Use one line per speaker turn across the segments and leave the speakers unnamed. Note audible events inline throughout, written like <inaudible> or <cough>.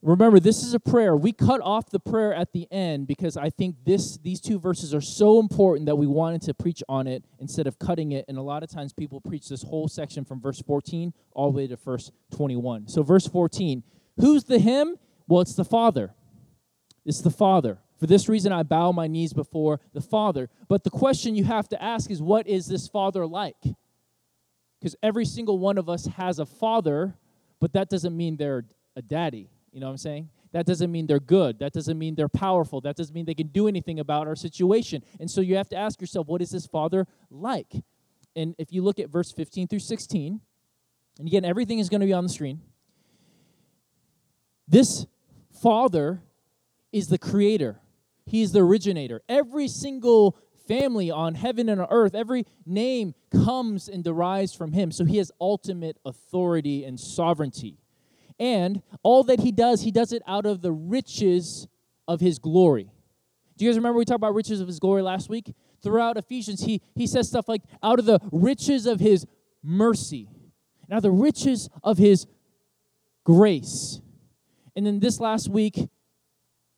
Remember, this is a prayer. We cut off the prayer at the end because I think this these two verses are so important that we wanted to preach on it instead of cutting it. And a lot of times people preach this whole section from verse 14 all the way to verse 21. So verse 14, who's the him? Well, it's the Father. It's the Father. For this reason I bow my knees before the Father. But the question you have to ask is what is this Father like? Because every single one of us has a father, but that doesn't mean they're a daddy you know what I'm saying? That doesn't mean they're good. That doesn't mean they're powerful. That doesn't mean they can do anything about our situation. And so you have to ask yourself, what is this father like? And if you look at verse 15 through 16, and again, everything is going to be on the screen. This father is the creator, he is the originator. Every single family on heaven and on earth, every name comes and derives from him. So he has ultimate authority and sovereignty. And all that he does, he does it out of the riches of his glory. Do you guys remember we talked about riches of his glory last week? Throughout Ephesians, he, he says stuff like, out of the riches of his mercy, now the riches of his grace. And then this last week,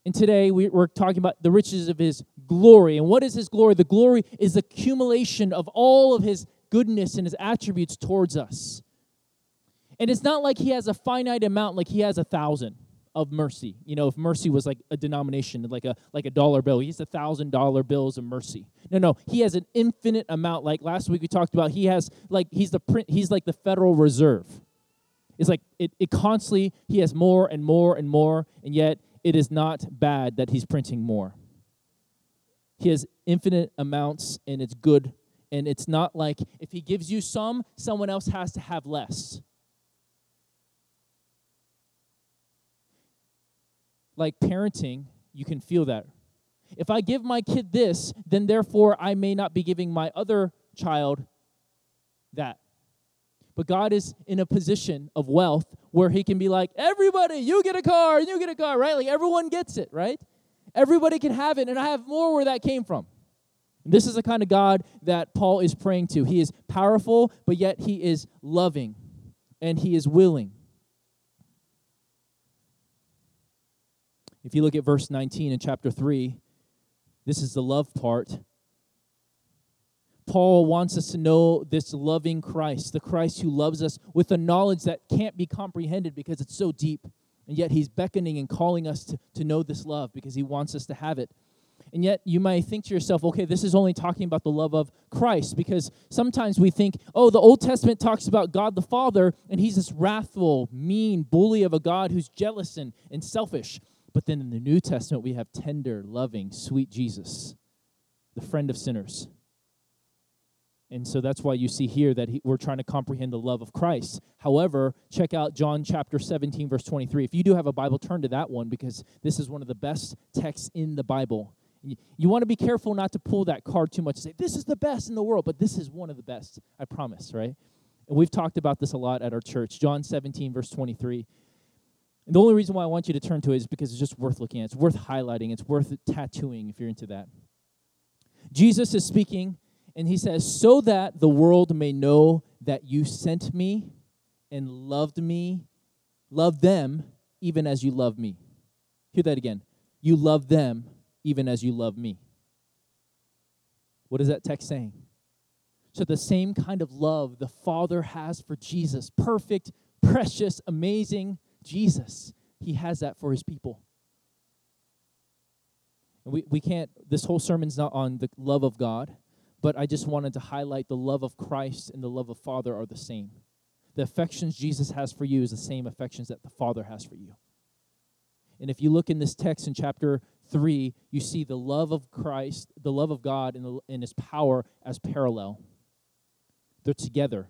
and today we, we're talking about the riches of his glory. And what is his glory? The glory is the accumulation of all of his goodness and his attributes towards us. And it's not like he has a finite amount, like he has a thousand of mercy. You know, if mercy was like a denomination, like a like a dollar bill, he's a thousand dollar bills of mercy. No, no, he has an infinite amount. Like last week we talked about, he has like he's the print. He's like the Federal Reserve. It's like it, it constantly he has more and more and more, and yet it is not bad that he's printing more. He has infinite amounts, and it's good. And it's not like if he gives you some, someone else has to have less. Like parenting, you can feel that. If I give my kid this, then therefore I may not be giving my other child that. But God is in a position of wealth where He can be like, everybody, you get a car, you get a car, right? Like everyone gets it, right? Everybody can have it, and I have more where that came from. And this is the kind of God that Paul is praying to. He is powerful, but yet He is loving and He is willing. If you look at verse 19 in chapter 3, this is the love part. Paul wants us to know this loving Christ, the Christ who loves us with a knowledge that can't be comprehended because it's so deep. And yet he's beckoning and calling us to, to know this love because he wants us to have it. And yet you might think to yourself, okay, this is only talking about the love of Christ because sometimes we think, oh, the Old Testament talks about God the Father and he's this wrathful, mean bully of a God who's jealous and, and selfish. But then in the New Testament, we have tender, loving, sweet Jesus, the friend of sinners. And so that's why you see here that he, we're trying to comprehend the love of Christ. However, check out John chapter 17, verse 23. If you do have a Bible, turn to that one because this is one of the best texts in the Bible. You, you want to be careful not to pull that card too much and say, this is the best in the world, but this is one of the best, I promise, right? And we've talked about this a lot at our church. John 17, verse 23. And the only reason why I want you to turn to it is because it's just worth looking at. It's worth highlighting. It's worth tattooing if you're into that. Jesus is speaking, and he says, So that the world may know that you sent me and loved me, love them even as you love me. Hear that again. You love them even as you love me. What is that text saying? So, the same kind of love the Father has for Jesus perfect, precious, amazing Jesus, he has that for his people. And we, we can't, this whole sermon's not on the love of God, but I just wanted to highlight the love of Christ and the love of Father are the same. The affections Jesus has for you is the same affections that the Father has for you. And if you look in this text in chapter 3, you see the love of Christ, the love of God, and, the, and his power as parallel. They're together,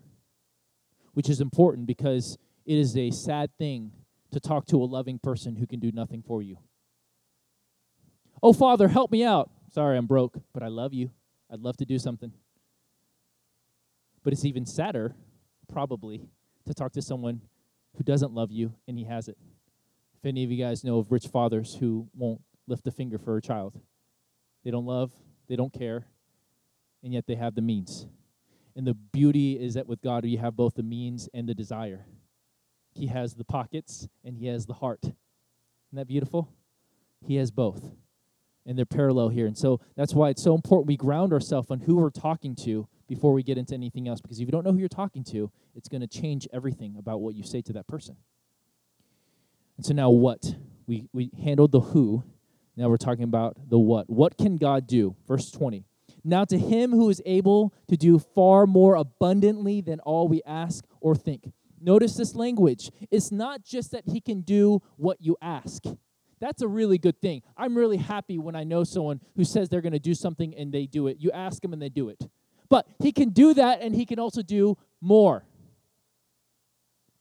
which is important because it is a sad thing to talk to a loving person who can do nothing for you. Oh, Father, help me out. Sorry, I'm broke, but I love you. I'd love to do something. But it's even sadder, probably, to talk to someone who doesn't love you and he has it. If any of you guys know of rich fathers who won't lift a finger for a child, they don't love, they don't care, and yet they have the means. And the beauty is that with God, you have both the means and the desire. He has the pockets and he has the heart. Isn't that beautiful? He has both. And they're parallel here. And so that's why it's so important we ground ourselves on who we're talking to before we get into anything else. Because if you don't know who you're talking to, it's going to change everything about what you say to that person. And so now what? We, we handled the who. Now we're talking about the what. What can God do? Verse 20. Now to him who is able to do far more abundantly than all we ask or think. Notice this language. It's not just that he can do what you ask. That's a really good thing. I'm really happy when I know someone who says they're going to do something and they do it. You ask them and they do it. But he can do that and he can also do more.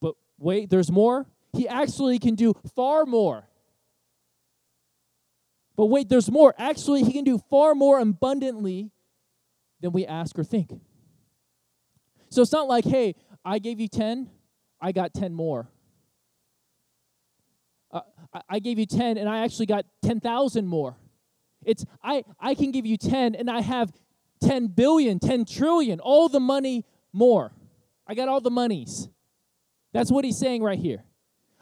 But wait, there's more? He actually can do far more. But wait, there's more. Actually, he can do far more abundantly than we ask or think. So it's not like, hey, I gave you 10, I got 10 more. Uh, I gave you 10 and I actually got 10,000 more. It's I I can give you 10 and I have 10 billion, 10 trillion, all the money more. I got all the monies. That's what he's saying right here.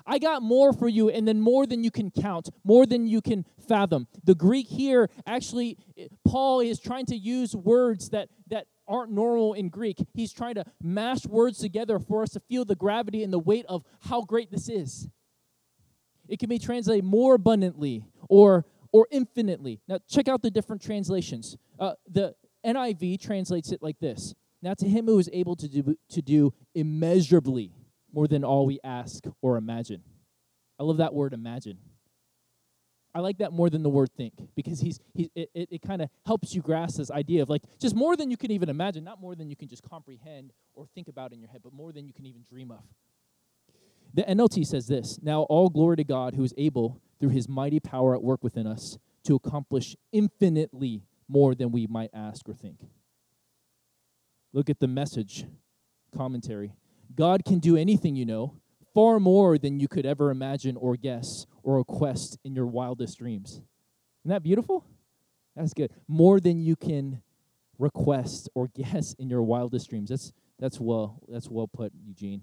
I got more for you, and then more than you can count, more than you can fathom. The Greek here, actually, Paul is trying to use words that, that aren't normal in Greek. He's trying to mash words together for us to feel the gravity and the weight of how great this is. It can be translated more abundantly or or infinitely. Now check out the different translations. Uh, the NIV translates it like this: Now to him who is able to do to do immeasurably more than all we ask or imagine. I love that word imagine. I like that more than the word think because he's, he, it, it, kind of helps you grasp this idea of like just more than you can even imagine, not more than you can just comprehend or think about in your head, but more than you can even dream of. The NLT says this Now all glory to God who is able, through his mighty power at work within us, to accomplish infinitely more than we might ask or think. Look at the message commentary. God can do anything, you know, far more than you could ever imagine or guess or request in your wildest dreams. Isn't that beautiful? That's good. More than you can request or <laughs> guess in your wildest dreams. That's that's well that's well put, Eugene.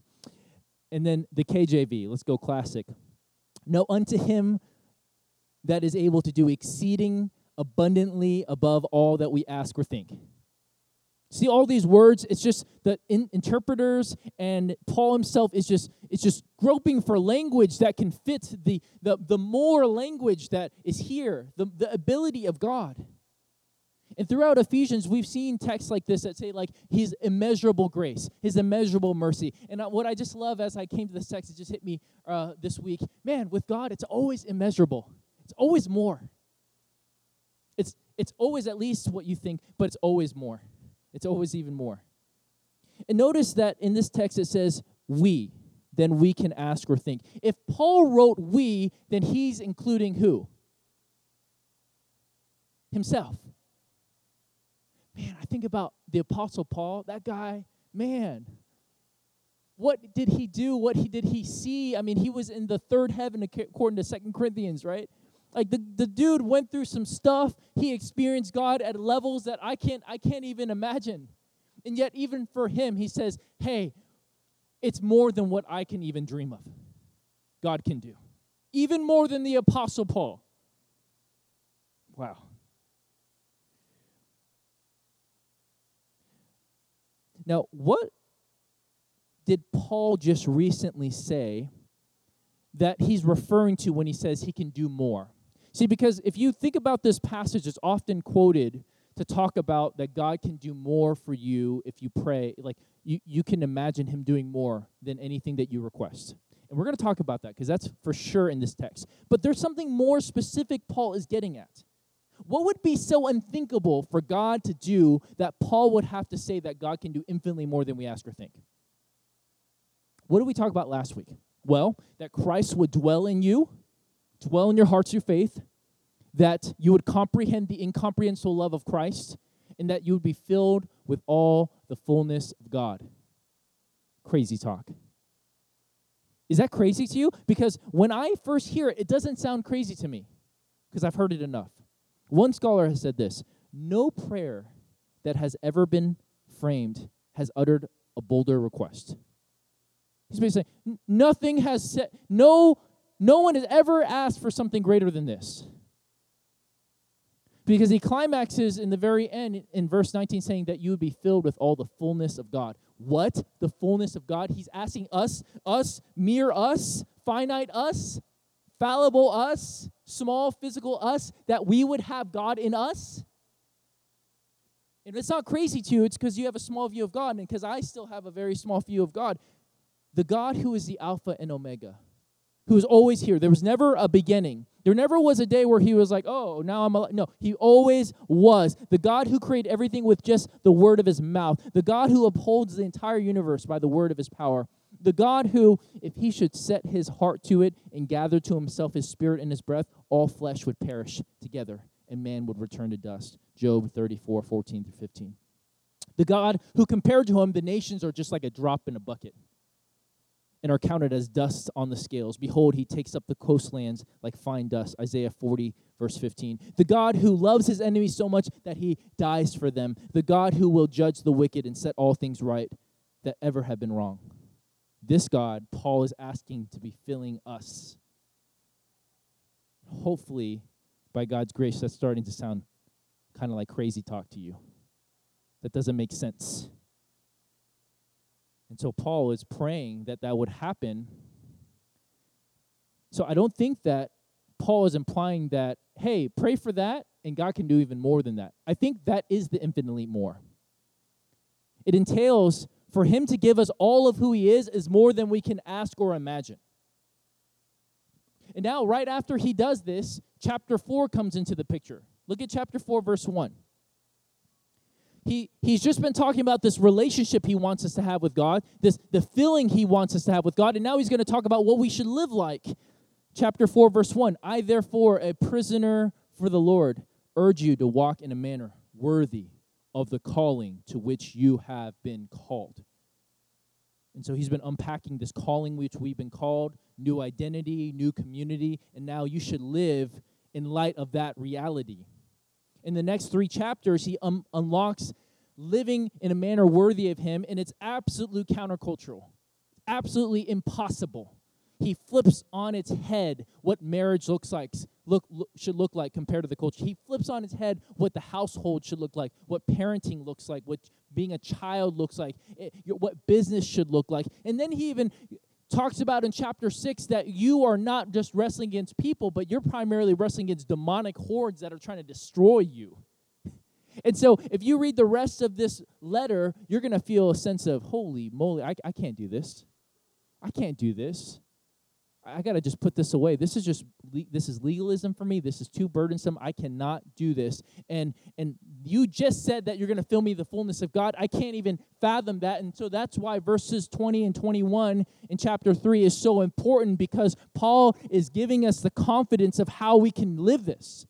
And then the KJV, let's go classic. No unto him that is able to do exceeding abundantly above all that we ask or think. See all these words, it's just the in- interpreters and Paul himself is just it's just groping for language that can fit the the, the more language that is here, the, the ability of God. And throughout Ephesians, we've seen texts like this that say, like, His immeasurable grace, His immeasurable mercy. And what I just love as I came to this text, it just hit me uh, this week. Man, with God, it's always immeasurable, it's always more. It's, it's always at least what you think, but it's always more. It's always even more. And notice that in this text it says, we, then we can ask or think. If Paul wrote we, then he's including who? Himself. Man, I think about the Apostle Paul, that guy, man. What did he do? What he did he see? I mean, he was in the third heaven according to Second Corinthians, right? Like the, the dude went through some stuff. He experienced God at levels that I can't I can't even imagine. And yet even for him, he says, "Hey, it's more than what I can even dream of. God can do. Even more than the apostle Paul." Wow. Now, what did Paul just recently say that he's referring to when he says he can do more? See, because if you think about this passage, it's often quoted to talk about that God can do more for you if you pray. Like you, you can imagine him doing more than anything that you request. And we're going to talk about that because that's for sure in this text. But there's something more specific Paul is getting at. What would be so unthinkable for God to do that Paul would have to say that God can do infinitely more than we ask or think? What did we talk about last week? Well, that Christ would dwell in you dwell in your hearts through faith, that you would comprehend the incomprehensible love of Christ, and that you would be filled with all the fullness of God. Crazy talk. Is that crazy to you? Because when I first hear it, it doesn't sound crazy to me because I've heard it enough. One scholar has said this No prayer that has ever been framed has uttered a bolder request. He's basically saying, nothing has said, no no one has ever asked for something greater than this. Because he climaxes in the very end in verse 19 saying that you would be filled with all the fullness of God. What? The fullness of God? He's asking us, us, mere us, finite us, fallible us, small physical us, that we would have God in us? And it's not crazy to you, it's because you have a small view of God, and because I still have a very small view of God. The God who is the Alpha and Omega, who is always here. There was never a beginning. There never was a day where he was like, oh, now I'm alive. No, he always was. The God who created everything with just the word of his mouth. The God who upholds the entire universe by the word of his power. The God who, if he should set his heart to it and gather to himself his spirit and his breath, all flesh would perish together and man would return to dust. Job 34, 14 through 15. The God who, compared to him, the nations are just like a drop in a bucket and are counted as dust on the scales. Behold, he takes up the coastlands like fine dust. Isaiah 40, verse 15. The God who loves his enemies so much that he dies for them. The God who will judge the wicked and set all things right that ever have been wrong. This God, Paul is asking to be filling us. Hopefully, by God's grace, that's starting to sound kind of like crazy talk to you. That doesn't make sense. And so Paul is praying that that would happen. So I don't think that Paul is implying that, hey, pray for that and God can do even more than that. I think that is the infinitely more. It entails for him to give us all of who he is is more than we can ask or imagine. And now, right after he does this, chapter 4 comes into the picture. Look at chapter 4, verse 1. He, he's just been talking about this relationship he wants us to have with God, this the feeling he wants us to have with God, and now he's going to talk about what we should live like. Chapter 4, verse 1 I, therefore, a prisoner for the Lord, urge you to walk in a manner worthy of the calling to which you have been called. And so he's been unpacking this calling which we've been called, new identity, new community, and now you should live in light of that reality. In the next three chapters, he um, unlocks living in a manner worthy of him, and it's absolutely countercultural, absolutely impossible. He flips on its head what marriage looks like, look, look, should look like compared to the culture. He flips on its head what the household should look like, what parenting looks like, what being a child looks like, it, eh, what business should look like. And then he even talks about in chapter 6 that you are not just wrestling against people, but you're primarily wrestling against demonic hordes that are trying to destroy you. <laughs> And so, if you read the rest of this letter, you're going to feel a sense of, holy moly, I, I can't do this. I can't do this. I got to just put this away. This is just this is legalism for me. This is too burdensome. I cannot do this. And and you just said that you're going to fill me the fullness of God. I can't even fathom that. And so that's why verses 20 and 21 in chapter 3 is so important because Paul is giving us the confidence of how we can live this.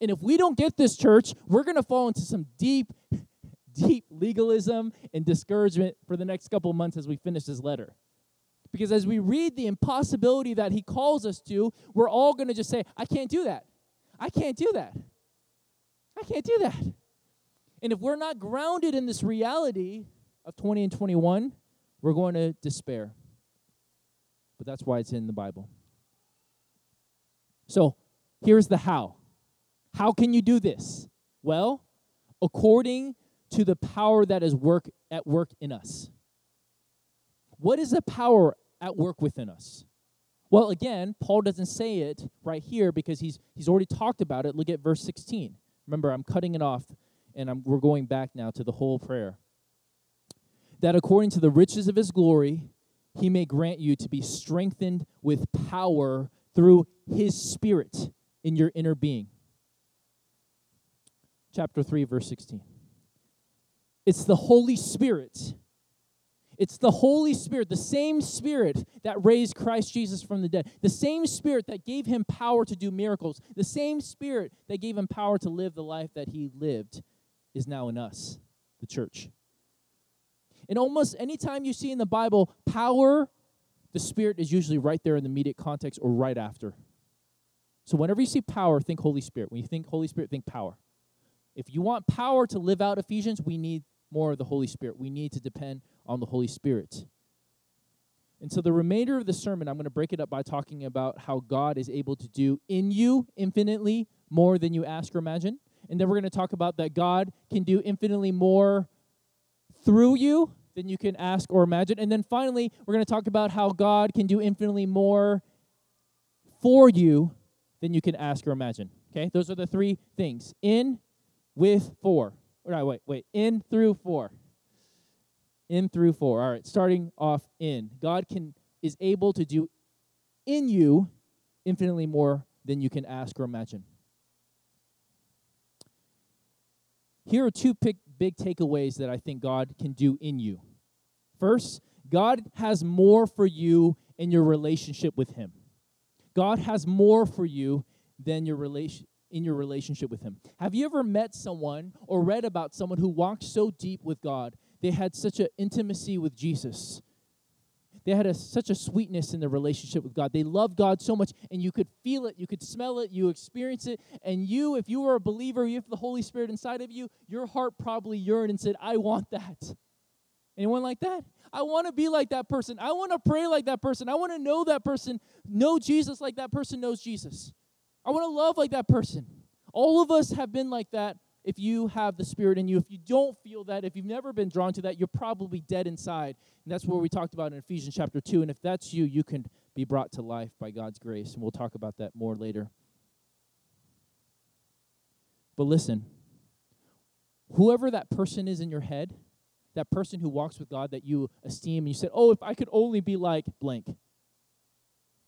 And if we don't get this church, we're going to fall into some deep <laughs> deep legalism and discouragement for the next couple months as we finish this letter. Because as we read the impossibility that he calls us to, we're all going to just say, I can't do that. I can't do that. I can't do that. And if we're not grounded in this reality of 20 and 21, we're going to despair. But that's why it's in the Bible. So here's the how. How can you do this? Well, according to the power that is work at work in us. What is the power at work within us? Well, again, Paul doesn't say it right here because he's he's already talked about it. Look at verse 16. Remember, I'm cutting it off and I'm, we're going back now to the whole prayer. That according to the riches of his glory, he may grant you to be strengthened with power through his spirit in your inner being. Chapter 3, verse 16. It's the Holy Spirit it's the Holy Spirit, the same Spirit that raised Christ Jesus from the dead, the same Spirit that gave him power to do miracles, the same Spirit that gave him power to live the life that he lived is now in us, the church. And almost anytime you see in the Bible power, the Spirit is usually right there in the immediate context or right after. So whenever you see power, think Holy Spirit. When you think Holy Spirit, think power. If you want power to live out Ephesians, we need more of the Holy Spirit. We need to depend on the Holy Spirit. And so, the remainder of the sermon, I'm going to break it up by talking about how God is able to do in you infinitely more than you ask or imagine. And then we're going to talk about that God can do infinitely more through you than you can ask or imagine. And then finally, we're going to talk about how God can do infinitely more for you than you can ask or imagine. Okay? Those are the three things in, with, for. Right, wait, wait. In, through, for. In, through, for. All right, starting off in. God can is able to do in you infinitely more than you can ask or imagine. Here are two big, big takeaways that I think God can do in you. First, God has more for you in your relationship with Him. God has more for you than your relation in your relationship with him. Have you ever met someone or read about someone who walked so deep with God? They had such an intimacy with Jesus. They had a, such a sweetness in their relationship with God. They loved God so much, and you could feel it, you could smell it, you experience it. And you, if you were a believer, you have the Holy Spirit inside of you, your heart probably yearned and said, I want that. Anyone like that? I want to be like that person. I want to pray like that person. I want to know that person, know Jesus like that person knows Jesus. I want to love like that person. All of us have been like that if you have the Spirit in you. If you don't feel that, if you've never been drawn to that, you're probably dead inside. And that's what we talked about in Ephesians chapter 2. And if that's you, you can be brought to life by God's grace. And we'll talk about that more later. But listen, whoever that person is in your head, that person who walks with God that you esteem, and you said, Oh, if I could only be like blank,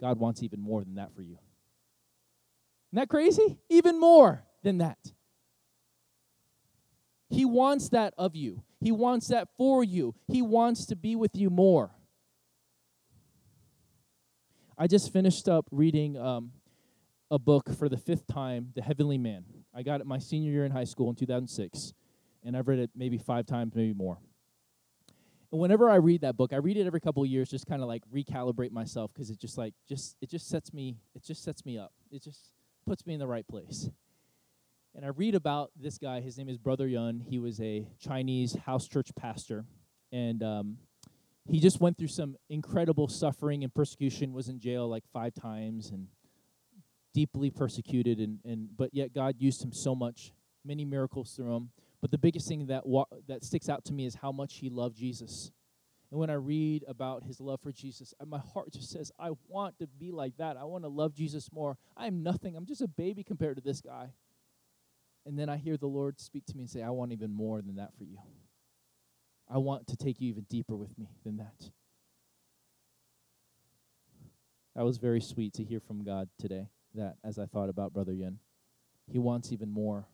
God wants even more than that for you. Isn't that crazy? Even more than that. He wants that of you. He wants that for you. He wants to be with you more. I just finished up reading um, a book for the fifth time, The Heavenly Man. I got it my senior year in high school in 2006, and I've read it maybe five times, maybe more. And whenever I read that book, I read it every couple of years, just kind of like recalibrate myself because it just like just it just sets me it just sets me up. It just puts me in the right place. And I read about this guy. His name is Brother Yun. He was a Chinese house church pastor, and um, he just went through some incredible suffering and persecution. Was in jail like five times and deeply persecuted, and, and but yet God used him so much, many miracles through him. But the biggest thing that wa- that sticks out to me is how much he loved Jesus. And when I read about his love for Jesus, my heart just says, I want to be like that. I want to love Jesus more. I'm nothing. I'm just a baby compared to this guy. And then I hear the Lord speak to me and say, I want even more than that for you. I want to take you even deeper with me than that. That was very sweet to hear from God today, that as I thought about Brother Yun. He wants even more.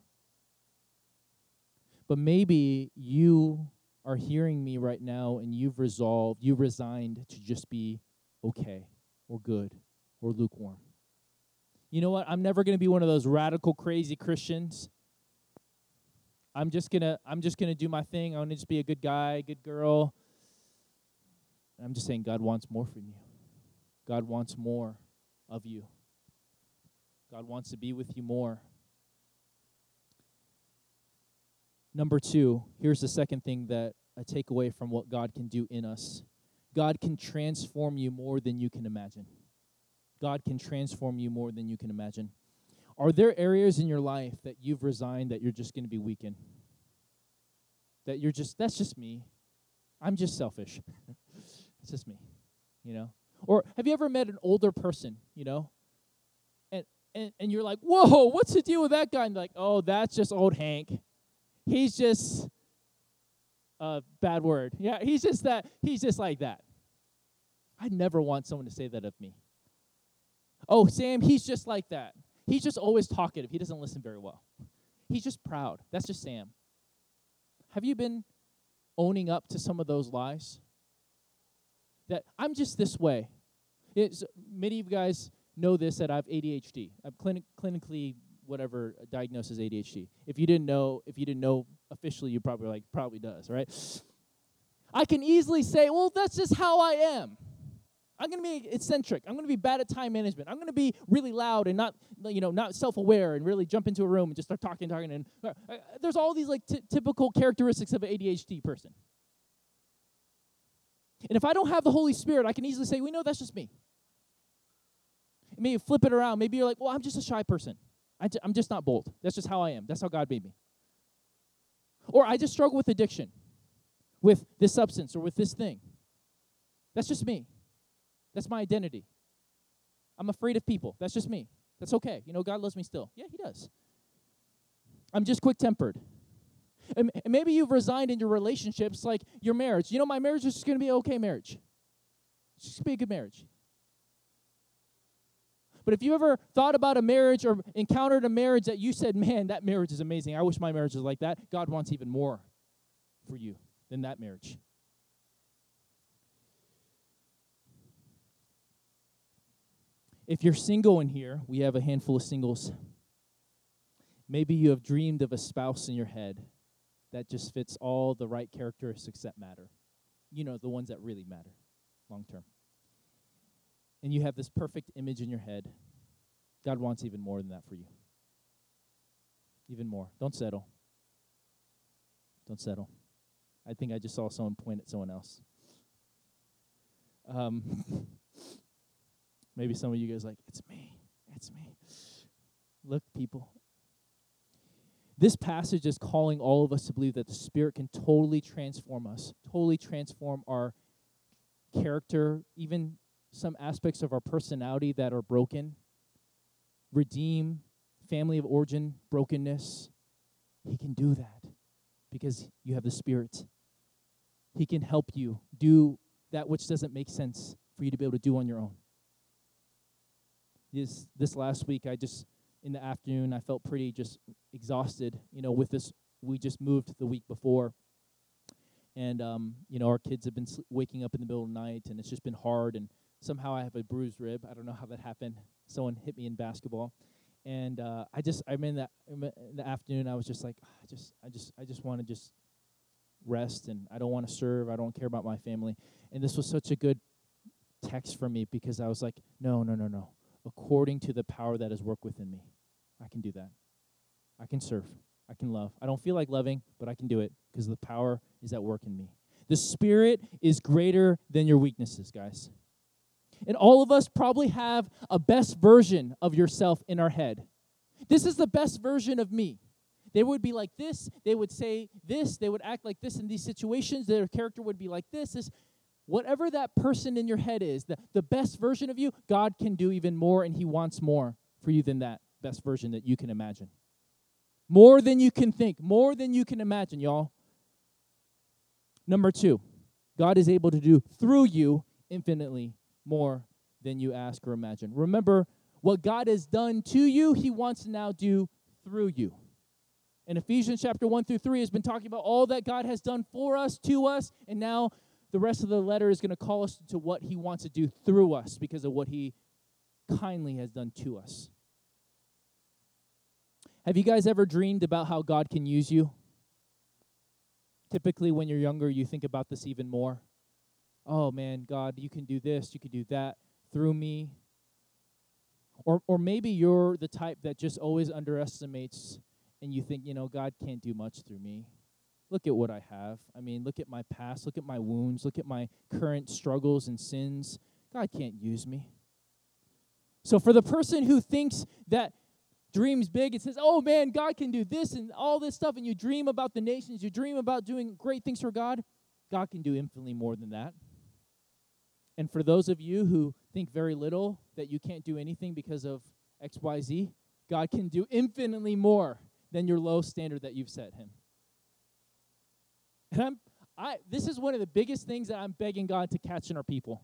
But maybe you are hearing me right now and you've resolved, you resigned to just be okay or good or lukewarm. You know what? I'm never going to be one of those radical crazy Christians. I'm just going to I'm just going to do my thing. I'm going to just be a good guy, good girl. I'm just saying God wants more from you. God wants more of you. God wants to be with you more. Number two, here's the second thing that I take away from what God can do in us God can transform you more than you can imagine. God can transform you more than you can imagine. Are there areas in your life that you've resigned that you're just going to be weak in? That you're just, that's just me. I'm just selfish. <laughs> it's just me, you know? Or have you ever met an older person, you know? And, and, and you're like, whoa, what's the deal with that guy? And like, oh, that's just old Hank he's just a bad word. Yeah, he's just that. He's just like that. I never want someone to say that of me. Oh, Sam, he's just like that. He's just always talkative. He doesn't listen very well. He's just proud. That's just Sam. Have you been owning up to some of those lies? That I'm just this way. It's, many of you guys know this that I have ADHD. I'm clinic, clinically whatever diagnoses ADHD. If you didn't know, if you didn't know officially, you probably like probably does, right? I can easily say, well, that's just how I am. I'm going to be eccentric. I'm going to be bad at time management. I'm going to be really loud and not, you know, not self-aware and really jump into a room and just start talking, talking. And uh, uh there's all these like t- typical characteristics of an ADHD person. And if I don't have the Holy Spirit, I can easily say, we know that's just me. Maybe flip it around. Maybe you're like, well, I'm just a shy person. I j- I'm just not bold. That's just how I am. That's how God made me. Or I just struggle with addiction, with this substance or with this thing. That's just me. That's my identity. I'm afraid of people. That's just me. That's okay. You know, God loves me still. Yeah, He does. I'm just quick tempered. And, and maybe you've resigned in your relationships, like your marriage. You know, my marriage is just going to be an okay marriage. It's just going to be a good marriage. But if you ever thought about a marriage or encountered a marriage that you said, man, that marriage is amazing, I wish my marriage was like that, God wants even more for you than that marriage. If you're single in here, we have a handful of singles. Maybe you have dreamed of a spouse in your head that just fits all the right characteristics that matter. You know, the ones that really matter long term. And you have this perfect image in your head. God wants even more than that for you. Even more. Don't settle. Don't settle. I think I just saw someone point at someone else. Um, <laughs> maybe some of you guys like, it's me. It's me. Look, people, this passage is calling all of us to believe that the Spirit can totally transform us, totally transform our character, even some aspects of our personality that are broken, redeem family of origin brokenness. He can do that because you have the Spirit. He can help you do that which doesn't make sense for you to be able to do on your own. This this last week I just in the afternoon. I felt pretty just exhausted, you know, with this. We just moved the week before. And, um, you know, our kids have been waking up in the middle of the night, and it's just been hard. And somehow I have a bruised rib. I don't know how that happened. Someone hit me in basketball. And uh, I just I mean that in the afternoon. I was just like, I just, I just, I just want to just rest, and I don't want to serve. I don't care about my family. And this was such a good text for me because I was like, no, no, no, no. According to the power that has worked within me. I can do that. I can serve. I can love. I don't feel like loving, but I can do it because the power is at work in me. The Spirit is greater than your weaknesses, guys. And all of us probably have a best version of yourself in our head. This is the best version of me. They would be like this, they would say this, they would act like this in these situations, their character would be like this. this. Whatever that person in your head is, the, the best version of you, God can do even more, and He wants more for you than that best version that you can imagine. More than you can think, more than you can imagine, y'all. Number two, God is able to do through you infinitely more than you ask or imagine. Remember, what God has done to you, He wants to now do through you. And Ephesians chapter 1 through 3 has been talking about all that God has done for us, to us, and now the rest of the letter is going to call us to what He wants to do through us because of what He kindly has done to us. Have you guys ever dreamed about how God can use you? Typically, when you're younger, you think about this even more. Oh man, God, you can do this, you can do that through me. Or, or maybe you're the type that just always underestimates and you think, you know, God can't do much through me. Look at what I have. I mean, look at my past, look at my wounds, look at my current struggles and sins. God can't use me. So, for the person who thinks that dreams big. and says, oh man, God can do this and all this stuff. And you dream about the nations, you dream about doing great things for God. God can do infinitely more than that. And for those of you who think very little that you can't do anything because of XYZ, God can do infinitely more than your low standard that you've set him. And I'm I this is one of the biggest things that I'm begging God to catch in our people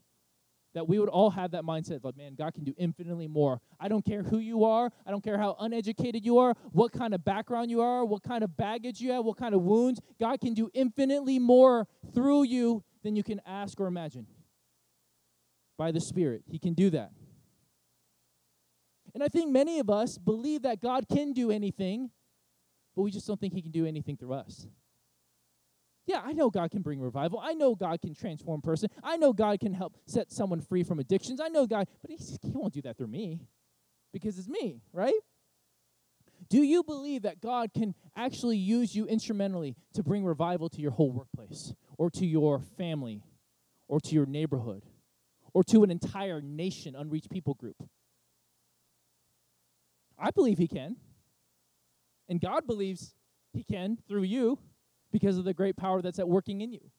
that we would all have that mindset like, man, God can do infinitely more. I don't care who you are. I don't care how uneducated you are, what kind of background you are, what kind of baggage you have, what kind of wounds. God can do infinitely more through you than you can ask or imagine. By the Spirit, He can do that. And I think many of us believe that God can do anything, but we just don't think He can do anything through us. Yeah, I know God can bring revival. I know God can transform person. I know God can help set someone free from addictions. I know God, but he won't do that through me because it's me, right? Do you believe that God can actually use you instrumentally to bring revival to your whole workplace or to your family or to your neighborhood or to an entire nation, unreached people group? I believe He can. And God believes He can through you because of the great power that's at working in you.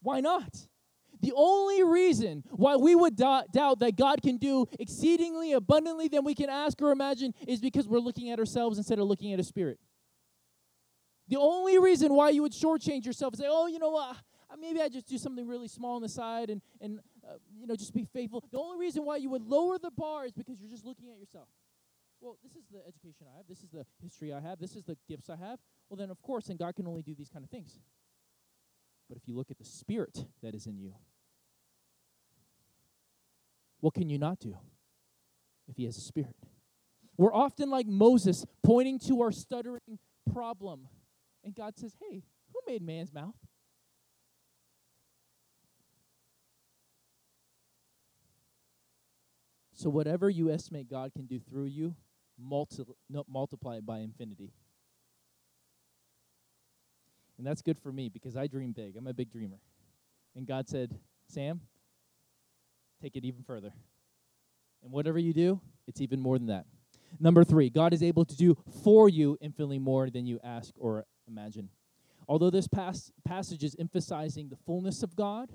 Why not? The only reason why we would doubt that God can do exceedingly abundantly than we can ask or imagine is because we're looking at ourselves instead of looking at a spirit. The only reason why you would shortchange yourself and say, oh, you know what, maybe I just do something really small on the side and, and uh, you know, just be faithful. The only reason why you would lower the bar is because you're just looking at yourself. Well, this is the education I have. This is the history I have. This is the gifts I have. Well, then, of course, then God can only do these kind of things. But if you look at the spirit that is in you, what can you not do if he has a spirit? We're often like Moses, pointing to our stuttering problem. And God says, Hey, who made man's mouth? So, whatever you estimate God can do through you, multi- no, multiply it by infinity. And that's good for me because I dream big. I'm a big dreamer. And God said, Sam, take it even further. And whatever you do, it's even more than that. Number three, God is able to do for you infinitely more than you ask or imagine. Although this pas- passage is emphasizing the fullness of God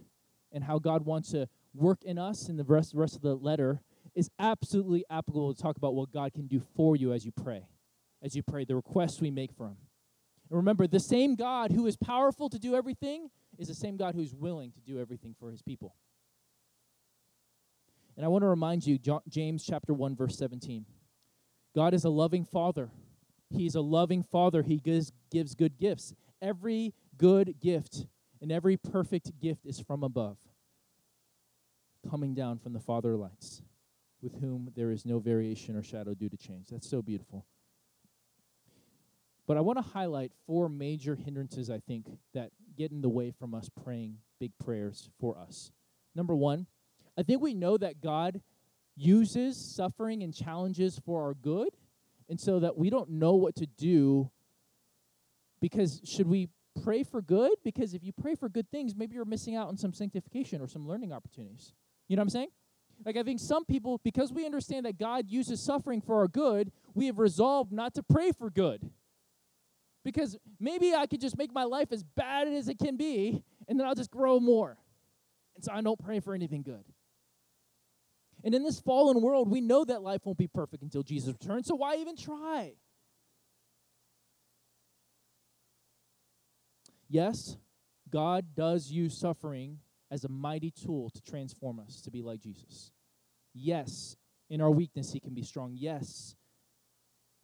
and how God wants to work in us, and the rest, the rest of the letter is absolutely applicable to talk about what God can do for you as you pray, as you pray, the requests we make for Him. And remember, the same God who is powerful to do everything is the same God who's willing to do everything for His people. And I want to remind you, James chapter 1, verse 17. God is a loving father. He's a loving father. He gives, gives good gifts. Every good gift and every perfect gift is from above, coming down from the Father lights, with whom there is no variation or shadow due to change. That's so beautiful. But I want to highlight four major hindrances, I think, that get in the way from us praying big prayers for us. Number one, I think we know that God uses suffering and challenges for our good, and so that we don't know what to do because should we pray for good? Because if you pray for good things, maybe you're missing out on some sanctification or some learning opportunities. You know what I'm saying? Like, I think some people, because we understand that God uses suffering for our good, we have resolved not to pray for good. Because maybe I could just make my life as bad as it can be, and then I'll just grow more. And so I don't pray for anything good. And in this fallen world, we know that life won't be perfect until Jesus returns, so why even try? Yes, God does use suffering as a mighty tool to transform us to be like Jesus. Yes, in our weakness, He can be strong. Yes,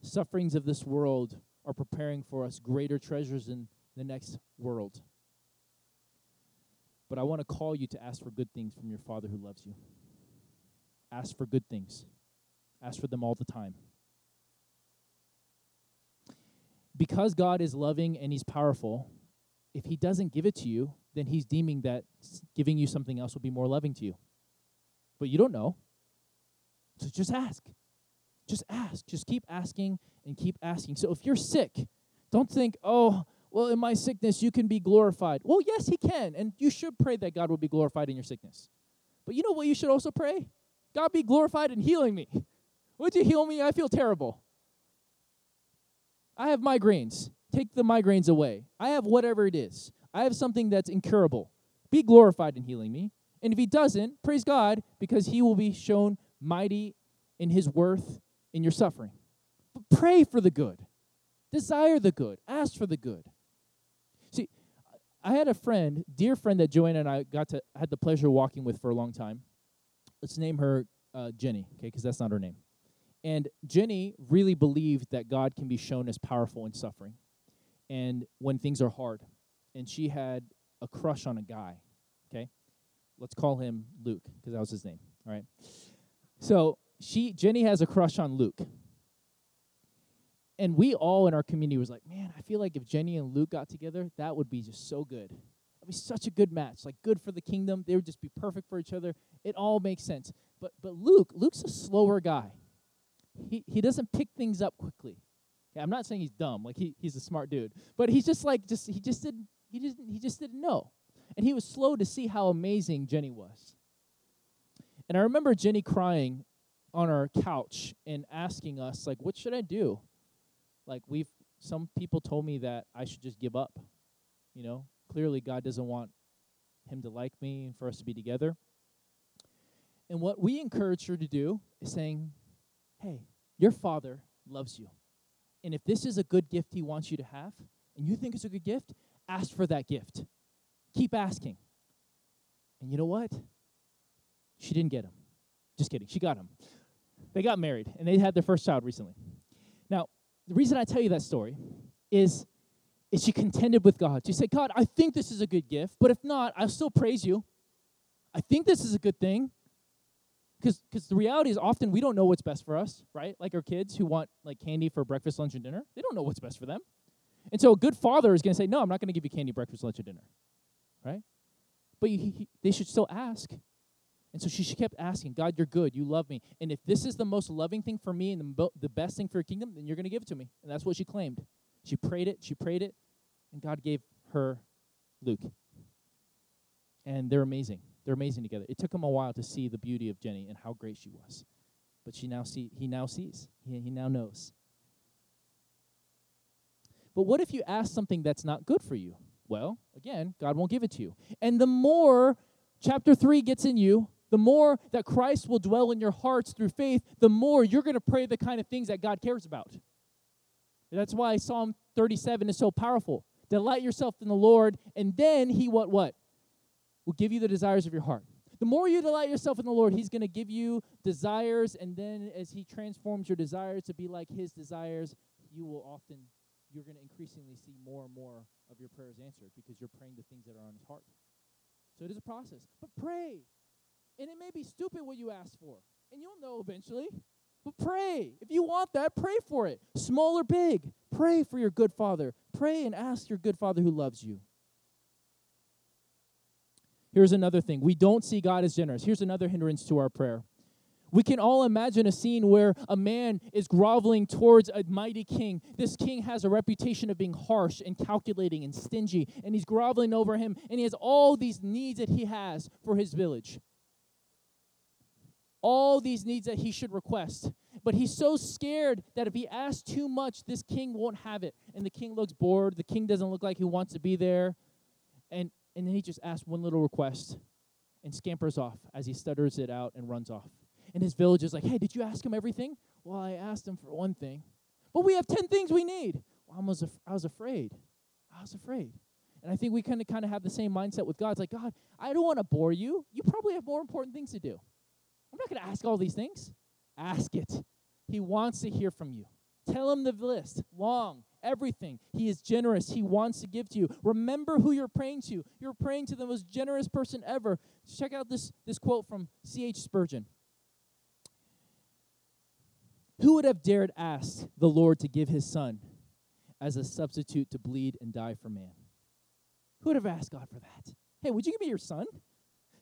sufferings of this world are preparing for us greater treasures in the next world. But I want to call you to ask for good things from your Father who loves you. Ask for good things, ask for them all the time. Because God is loving and He's powerful, if He doesn't give it to you, then He's deeming that giving you something else will be more loving to you. But you don't know. So just ask. Just ask. Just keep asking and keep asking. So if you're sick, don't think, oh, well, in my sickness, you can be glorified. Well, yes, He can. And you should pray that God will be glorified in your sickness. But you know what you should also pray? God be glorified in healing me. Would you heal me? I feel terrible. I have migraines. Take the migraines away. I have whatever it is. I have something that's incurable. Be glorified in healing me. And if he doesn't, praise God because he will be shown mighty in his worth in your suffering. But pray for the good. Desire the good. Ask for the good. See, I had a friend, dear friend that Joanna and I got to had the pleasure of walking with for a long time let's name her uh, Jenny, okay, because that's not her name. And Jenny really believed that God can be shown as powerful in suffering and when things are hard. And she had a crush on a guy, okay? Let's call him Luke, because that was his name, all right? So she Jenny has a crush on Luke. And we all in our community was like, man, I feel like if Jenny and Luke got together, that would be just so good. It'd be such a good match, like good for the kingdom. They would just be perfect for each other. It all makes sense. But but Luke, Luke's a slower guy. He he doesn't pick things up quickly. Yeah, I'm not saying he's dumb, like he, he's a smart dude. But he's just like just he just didn't he didn't he just didn't know. And he was slow to see how amazing Jenny was. And I remember Jenny crying on our couch and asking us, like, what should I do? Like, we've, some people told me that I should just give up. You know, clearly God doesn't want him to like me and for us to be together. And what we encourage her to do is saying, hey, your father loves you. And if this is a good gift he wants you to have, and you think it's a good gift, ask for that gift. Keep asking. And you know what? She didn't get him. Just kidding. She got him. They got married, and they had their first child recently. Now, the reason I tell you that story is, is she contended with God. She said, God, I think this is a good gift, but if not, I'll still praise you. I think this is a good thing because the reality is often we don't know what's best for us, right? Like our kids who want like candy for breakfast, lunch, and dinner, they don't know what's best for them. And so a good father is going to say, "No, I'm not going to give you candy, breakfast, lunch, and dinner," right? But you, he, they should still ask. And so she kept asking, God, you're good. You love me. And if this is the most loving thing for me and the, the best thing for your kingdom, then you're going to give it to me. And that's what she claimed. She prayed it, she prayed it, and God gave her Luke. And they're amazing. They're amazing together. It took him a while to see the beauty of Jenny and how great she was. But she now see he now sees. He, he now knows. But what if you ask something that's not good for you? Well, again, God won't give it to you. And the more chapter 3 gets in you, the more that Christ will dwell in your hearts through faith, the more you're going to pray the kind of things that God cares about. That's why Psalm 37 is so powerful. Delight yourself in the Lord, and then he what what? Will give you the desires of your heart. The more you delight yourself in the Lord, He's going to give you desires, and then as He transforms your desires to be like His desires, you will often, you're going to increasingly see more and more of your prayers answered because you're praying the things that are on His heart. So it is a process. But pray. And it may be stupid what you ask for, and you'll know eventually. But pray. If you want that, pray for it. Small or big, pray for your good Father. Pray and ask your good Father who loves you. Here's another thing we don't see God as generous. Here's another hindrance to our prayer. We can all imagine a scene where a man is groveling towards a mighty king. This king has a reputation of being harsh and calculating and stingy, and he's groveling over him, and he has all these needs that he has for his village. All these needs that he should request. But he's so scared that if he asks too much, this king won't have it. And the king looks bored. The king doesn't look like he wants to be there. And and then he just asks one little request and scampers off as he stutters it out and runs off. And his village is like, hey, did you ask him everything? Well, I asked him for one thing. But we have 10 things we need. Well, I was, af- I was afraid. I was afraid. And I think we kind of kind of have the same mindset with God. It's like, God, I don't want to bore you. You probably have more important things to do. I'm not going to ask all these things. Ask it. He wants to hear from you. Tell him the list, long, everything. He is generous. He wants to give to you. Remember who you're praying to. You're praying to the most generous person ever. Check out this, this quote from C.H. Spurgeon. Who would have dared ask the Lord to give his son as a substitute to bleed and die for man? Who would have asked God for that? Hey, would you give me your son?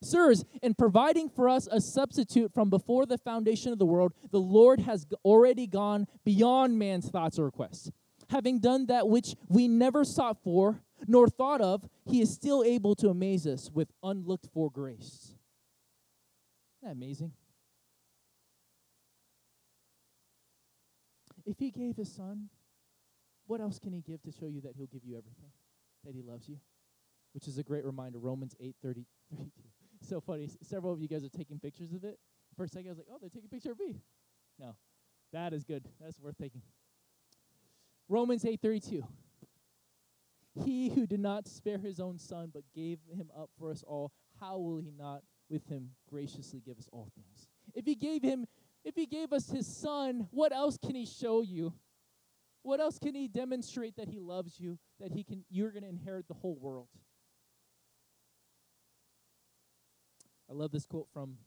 Sirs, in providing for us a substitute from before the foundation of the world, the Lord has already gone beyond man's thoughts or requests. Having done that which we never sought for nor thought of, he is still able to amaze us with unlooked for grace. Isn't that amazing? If he gave his son, what else can he give to show you that he'll give you everything? That he loves you? Which is a great reminder, Romans 8 30, 32 <laughs> so funny. Several of you guys are taking pictures of it. First second, I was like, oh, they're taking a picture of me. No, that is good. That's worth taking. Romans 8:32. He who did not spare his own son but gave him up for us all, how will he not with him graciously give us all things? If he gave him if he gave us his son, what else can he show you? What else can he demonstrate that he loves you, that he can you're going to inherit the whole world? I love this quote from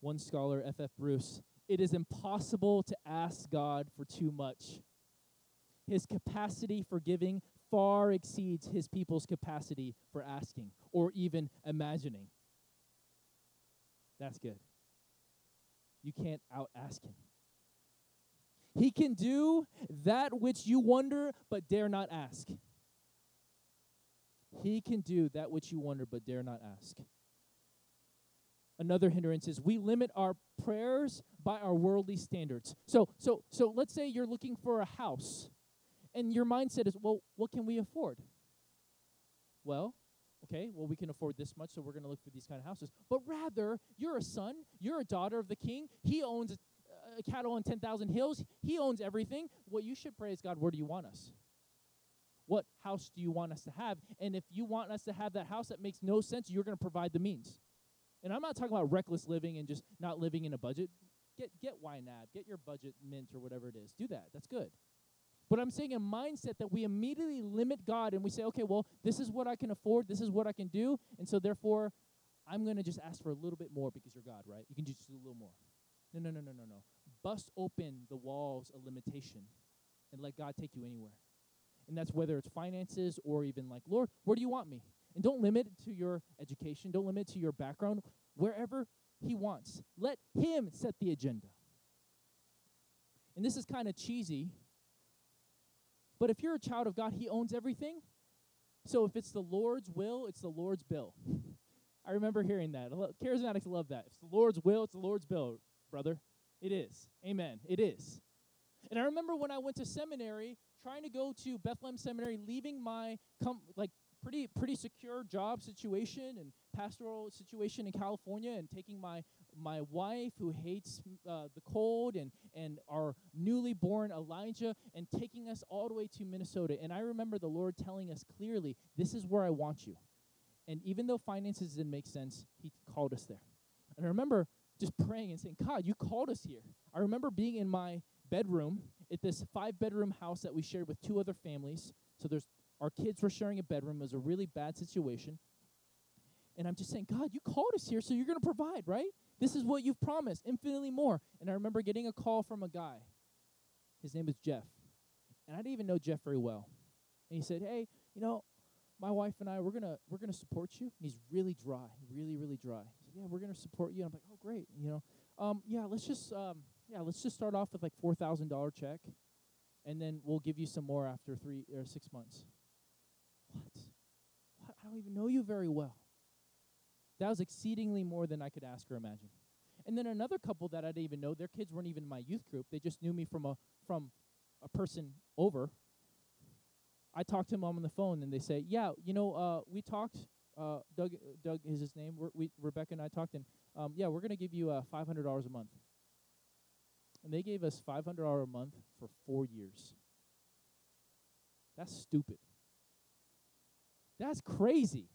one scholar, F.F. Bruce. It is impossible to ask God for too much. His capacity for giving far exceeds his people's capacity for asking or even imagining. That's good. You can't out ask him. He can do that which you wonder but dare not ask. He can do that which you wonder but dare not ask. Another hindrance is we limit our prayers by our worldly standards. So, so, so let's say you're looking for a house, and your mindset is, well, what can we afford? Well, okay, well, we can afford this much, so we're going to look for these kind of houses. But rather, you're a son, you're a daughter of the king. He owns a cattle on 10,000 hills, he owns everything. Well, you should praise God, where do you want us? What house do you want us to have? And if you want us to have that house that makes no sense, you're going to provide the means. And I'm not talking about reckless living and just not living in a budget. Get get YNAB, get your budget mint or whatever it is. Do that. That's good. But I'm saying a mindset that we immediately limit God and we say, okay, well, this is what I can afford, this is what I can do, and so therefore I'm going to just ask for a little bit more because you're God, right? You can just do a little more. No, no, no, no, no, no. Bust open the walls of limitation and let God take you anywhere. And that's whether it's finances or even like, Lord, where do you want me? And don't limit it to your education, don't limit it to your background. Wherever He wants, let Him set the agenda. And this is kind of cheesy but if you're a child of God, He owns everything. So if it's the Lord's will, it's the Lord's bill. <laughs> I remember hearing that. Charismatics love that. If it's the Lord's will, it's the Lord's bill, brother. It is. Amen. It is. And I remember when I went to seminary, trying to go to Bethlehem Seminary, leaving my com- like pretty pretty secure job situation and pastoral situation in California, and taking my my wife who hates uh, the cold and, and our newly born Elijah and taking us all the way to Minnesota. And I remember the Lord telling us clearly, This is where I want you. And even though finances didn't make sense, He called us there. And I remember just praying and saying, God, you called us here. I remember being in my bedroom at this five bedroom house that we shared with two other families. So there's our kids were sharing a bedroom. It was a really bad situation. And I'm just saying, God, you called us here, so you're going to provide, right? This is what you've promised, infinitely more. And I remember getting a call from a guy. His name was Jeff. And I didn't even know Jeff very well. And he said, Hey, you know, my wife and I, we're gonna we're gonna support you. And he's really dry, really, really dry. He said, Yeah, we're gonna support you. And I'm like, Oh, great. You know, um, yeah, let's just um, yeah, let's just start off with like four thousand dollar check, and then we'll give you some more after three or six months. What? what? I don't even know you very well. That was exceedingly more than I could ask or imagine. And then another couple that I didn't even know, their kids weren't even in my youth group. They just knew me from a from a person over. I talked to them on the phone, and they say, "Yeah, you know, uh, we talked. Uh, Doug, Doug is his name. We're, we Rebecca and I talked, and um, yeah, we're gonna give you uh, five hundred dollars a month." And they gave us five hundred dollars a month for four years. That's stupid. That's crazy.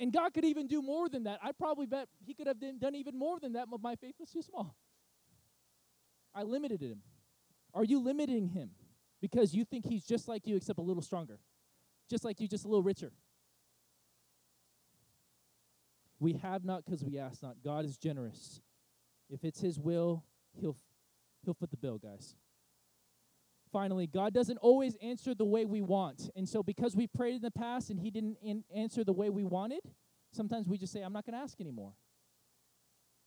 And God could even do more than that. I probably bet He could have done even more than that, but my faith was too small. I limited Him. Are you limiting Him because you think He's just like you, except a little stronger? Just like you, just a little richer? We have not because we ask not. God is generous. If it's His will, He'll, he'll foot the bill, guys. Finally, God doesn't always answer the way we want. And so, because we prayed in the past and He didn't in- answer the way we wanted, sometimes we just say, I'm not going to ask anymore.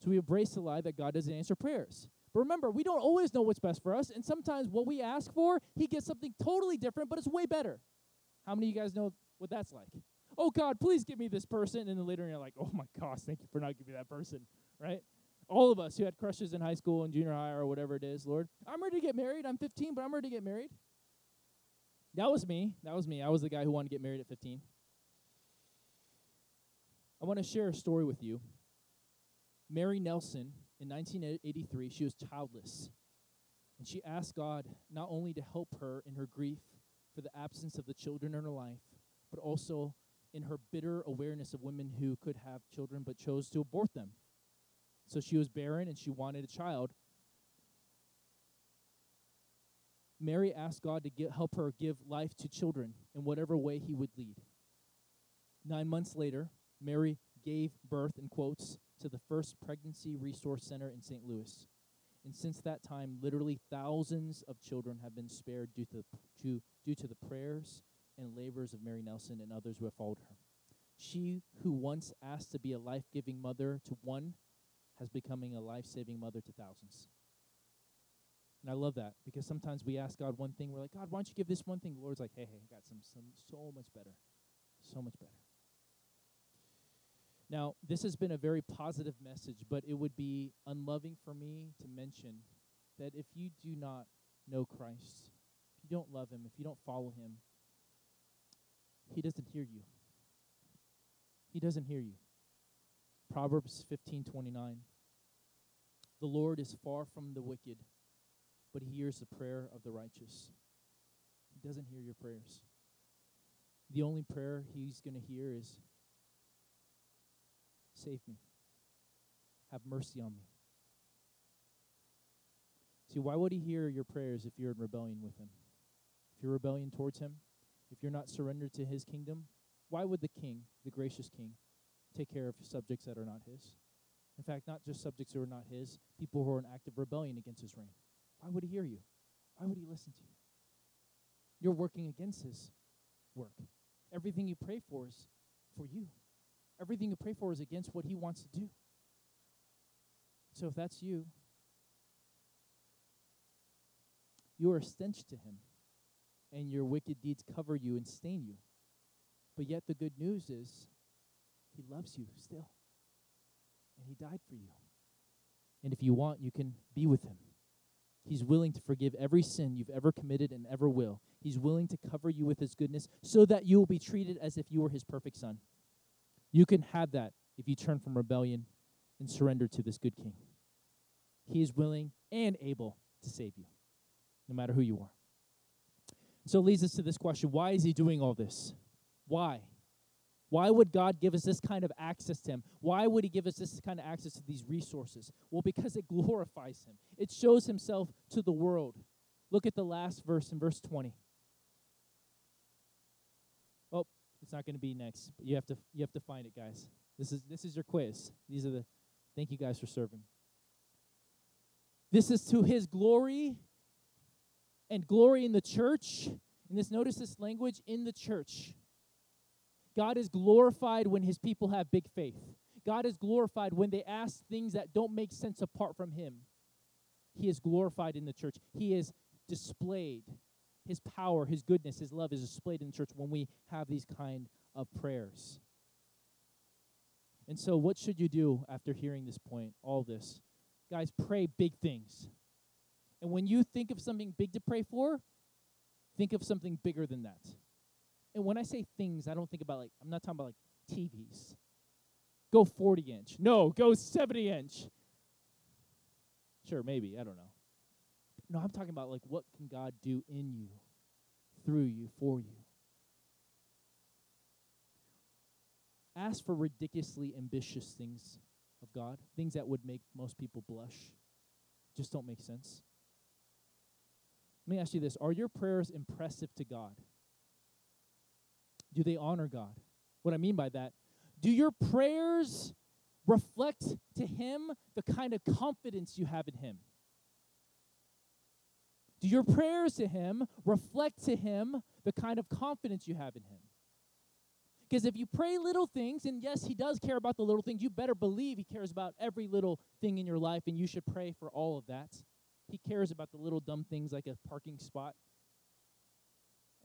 So, we embrace the lie that God doesn't answer prayers. But remember, we don't always know what's best for us. And sometimes what we ask for, He gets something totally different, but it's way better. How many of you guys know what that's like? Oh, God, please give me this person. And then later you're like, oh my gosh, thank you for not giving me that person, right? All of us who had crushes in high school and junior high or whatever it is, Lord, I'm ready to get married. I'm 15, but I'm ready to get married. That was me. That was me. I was the guy who wanted to get married at 15. I want to share a story with you. Mary Nelson, in 1983, she was childless. And she asked God not only to help her in her grief for the absence of the children in her life, but also in her bitter awareness of women who could have children but chose to abort them. So she was barren and she wanted a child. Mary asked God to get, help her give life to children in whatever way he would lead. Nine months later, Mary gave birth, in quotes, to the first pregnancy resource center in St. Louis. And since that time, literally thousands of children have been spared due to, to, due to the prayers and labors of Mary Nelson and others who have followed her. She who once asked to be a life giving mother to one has becoming a life saving mother to thousands. And I love that because sometimes we ask God one thing, we're like, God, why don't you give this one thing? The Lord's like, hey, hey, I got some, some so much better. So much better. Now, this has been a very positive message, but it would be unloving for me to mention that if you do not know Christ, if you don't love him, if you don't follow him, he doesn't hear you. He doesn't hear you. Proverbs 15:29 The Lord is far from the wicked, but he hears the prayer of the righteous. He doesn't hear your prayers. The only prayer he's going to hear is save me. Have mercy on me. See, why would he hear your prayers if you're in rebellion with him? If you're rebellion towards him, if you're not surrendered to his kingdom, why would the king, the gracious king, take care of subjects that are not his? In fact, not just subjects who are not his, people who are in active rebellion against his reign. Why would he hear you? Why would he listen to you? You're working against his work. Everything you pray for is for you. Everything you pray for is against what he wants to do. So if that's you, you are a stench to him, and your wicked deeds cover you and stain you. But yet the good news is he loves you still. And he died for you. And if you want, you can be with him. He's willing to forgive every sin you've ever committed and ever will. He's willing to cover you with his goodness so that you will be treated as if you were his perfect son. You can have that if you turn from rebellion and surrender to this good king. He is willing and able to save you, no matter who you are. So it leads us to this question why is he doing all this? Why? Why would God give us this kind of access to Him? Why would He give us this kind of access to these resources? Well, because it glorifies Him, it shows Himself to the world. Look at the last verse in verse 20. Oh, it's not going to be next, but you have to you have to find it, guys. This is this is your quiz. These are the thank you guys for serving. This is to his glory and glory in the church. And this notice this language in the church. God is glorified when his people have big faith. God is glorified when they ask things that don't make sense apart from him. He is glorified in the church. He is displayed. His power, his goodness, his love is displayed in the church when we have these kind of prayers. And so, what should you do after hearing this point, all this? Guys, pray big things. And when you think of something big to pray for, think of something bigger than that. And when I say things, I don't think about like, I'm not talking about like TVs. Go 40 inch. No, go 70 inch. Sure, maybe. I don't know. No, I'm talking about like what can God do in you, through you, for you. Ask for ridiculously ambitious things of God, things that would make most people blush, just don't make sense. Let me ask you this Are your prayers impressive to God? Do they honor God? What I mean by that, do your prayers reflect to Him the kind of confidence you have in Him? Do your prayers to Him reflect to Him the kind of confidence you have in Him? Because if you pray little things, and yes, He does care about the little things, you better believe He cares about every little thing in your life, and you should pray for all of that. He cares about the little dumb things like a parking spot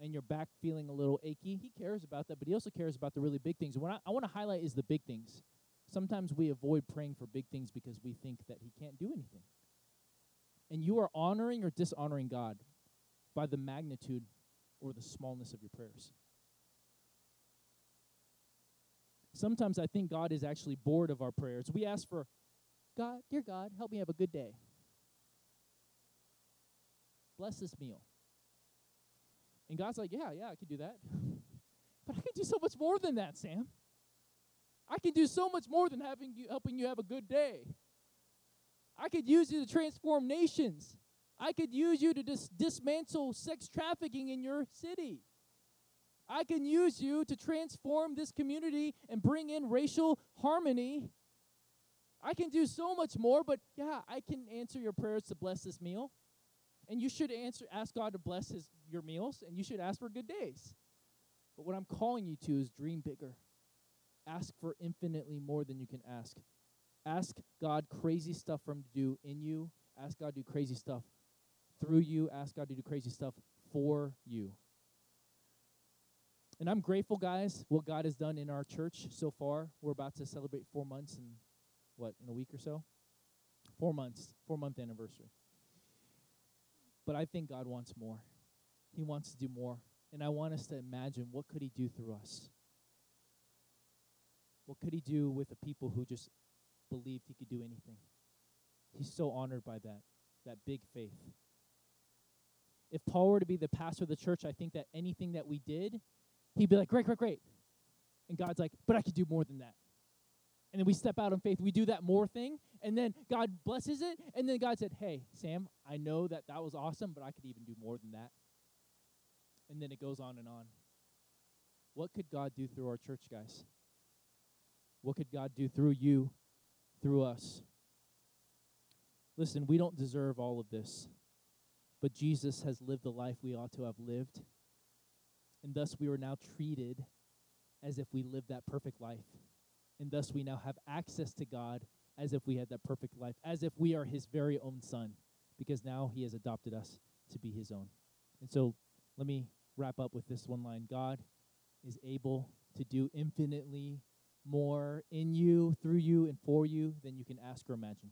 and your back feeling a little achy, he cares about that, but he also cares about the really big things. What I, I want to highlight is the big things. Sometimes we avoid praying for big things because we think that he can't do anything. And you are honoring or dishonoring God by the magnitude or the smallness of your prayers. Sometimes I think God is actually bored of our prayers. We ask for, God, dear God, help me have a good day. Bless this meal. And God's like, yeah, yeah, I can do that. <laughs> but I can do so much more than that, Sam. I can do so much more than having you helping you have a good day. I could use you to transform nations. I could use you to dis- dismantle sex trafficking in your city. I can use you to transform this community and bring in racial harmony. I can do so much more, but yeah, I can answer your prayers to bless this meal. And you should answer ask God to bless his your meals and you should ask for good days. But what I'm calling you to is dream bigger. Ask for infinitely more than you can ask. Ask God crazy stuff from to do in you. Ask God to do crazy stuff through you. Ask God to do crazy stuff for you. And I'm grateful, guys, what God has done in our church so far. We're about to celebrate four months in, what, in a week or so? Four months, four month anniversary. But I think God wants more. He wants to do more. And I want us to imagine what could he do through us? What could he do with the people who just believed he could do anything? He's so honored by that, that big faith. If Paul were to be the pastor of the church, I think that anything that we did, he'd be like, great, great, great. And God's like, but I could do more than that. And then we step out in faith. We do that more thing, and then God blesses it. And then God said, hey, Sam, I know that that was awesome, but I could even do more than that. And then it goes on and on. What could God do through our church, guys? What could God do through you, through us? Listen, we don't deserve all of this, but Jesus has lived the life we ought to have lived. And thus we are now treated as if we lived that perfect life. And thus we now have access to God as if we had that perfect life, as if we are his very own son, because now he has adopted us to be his own. And so let me wrap up with this one line God is able to do infinitely more in you, through you, and for you than you can ask or imagine.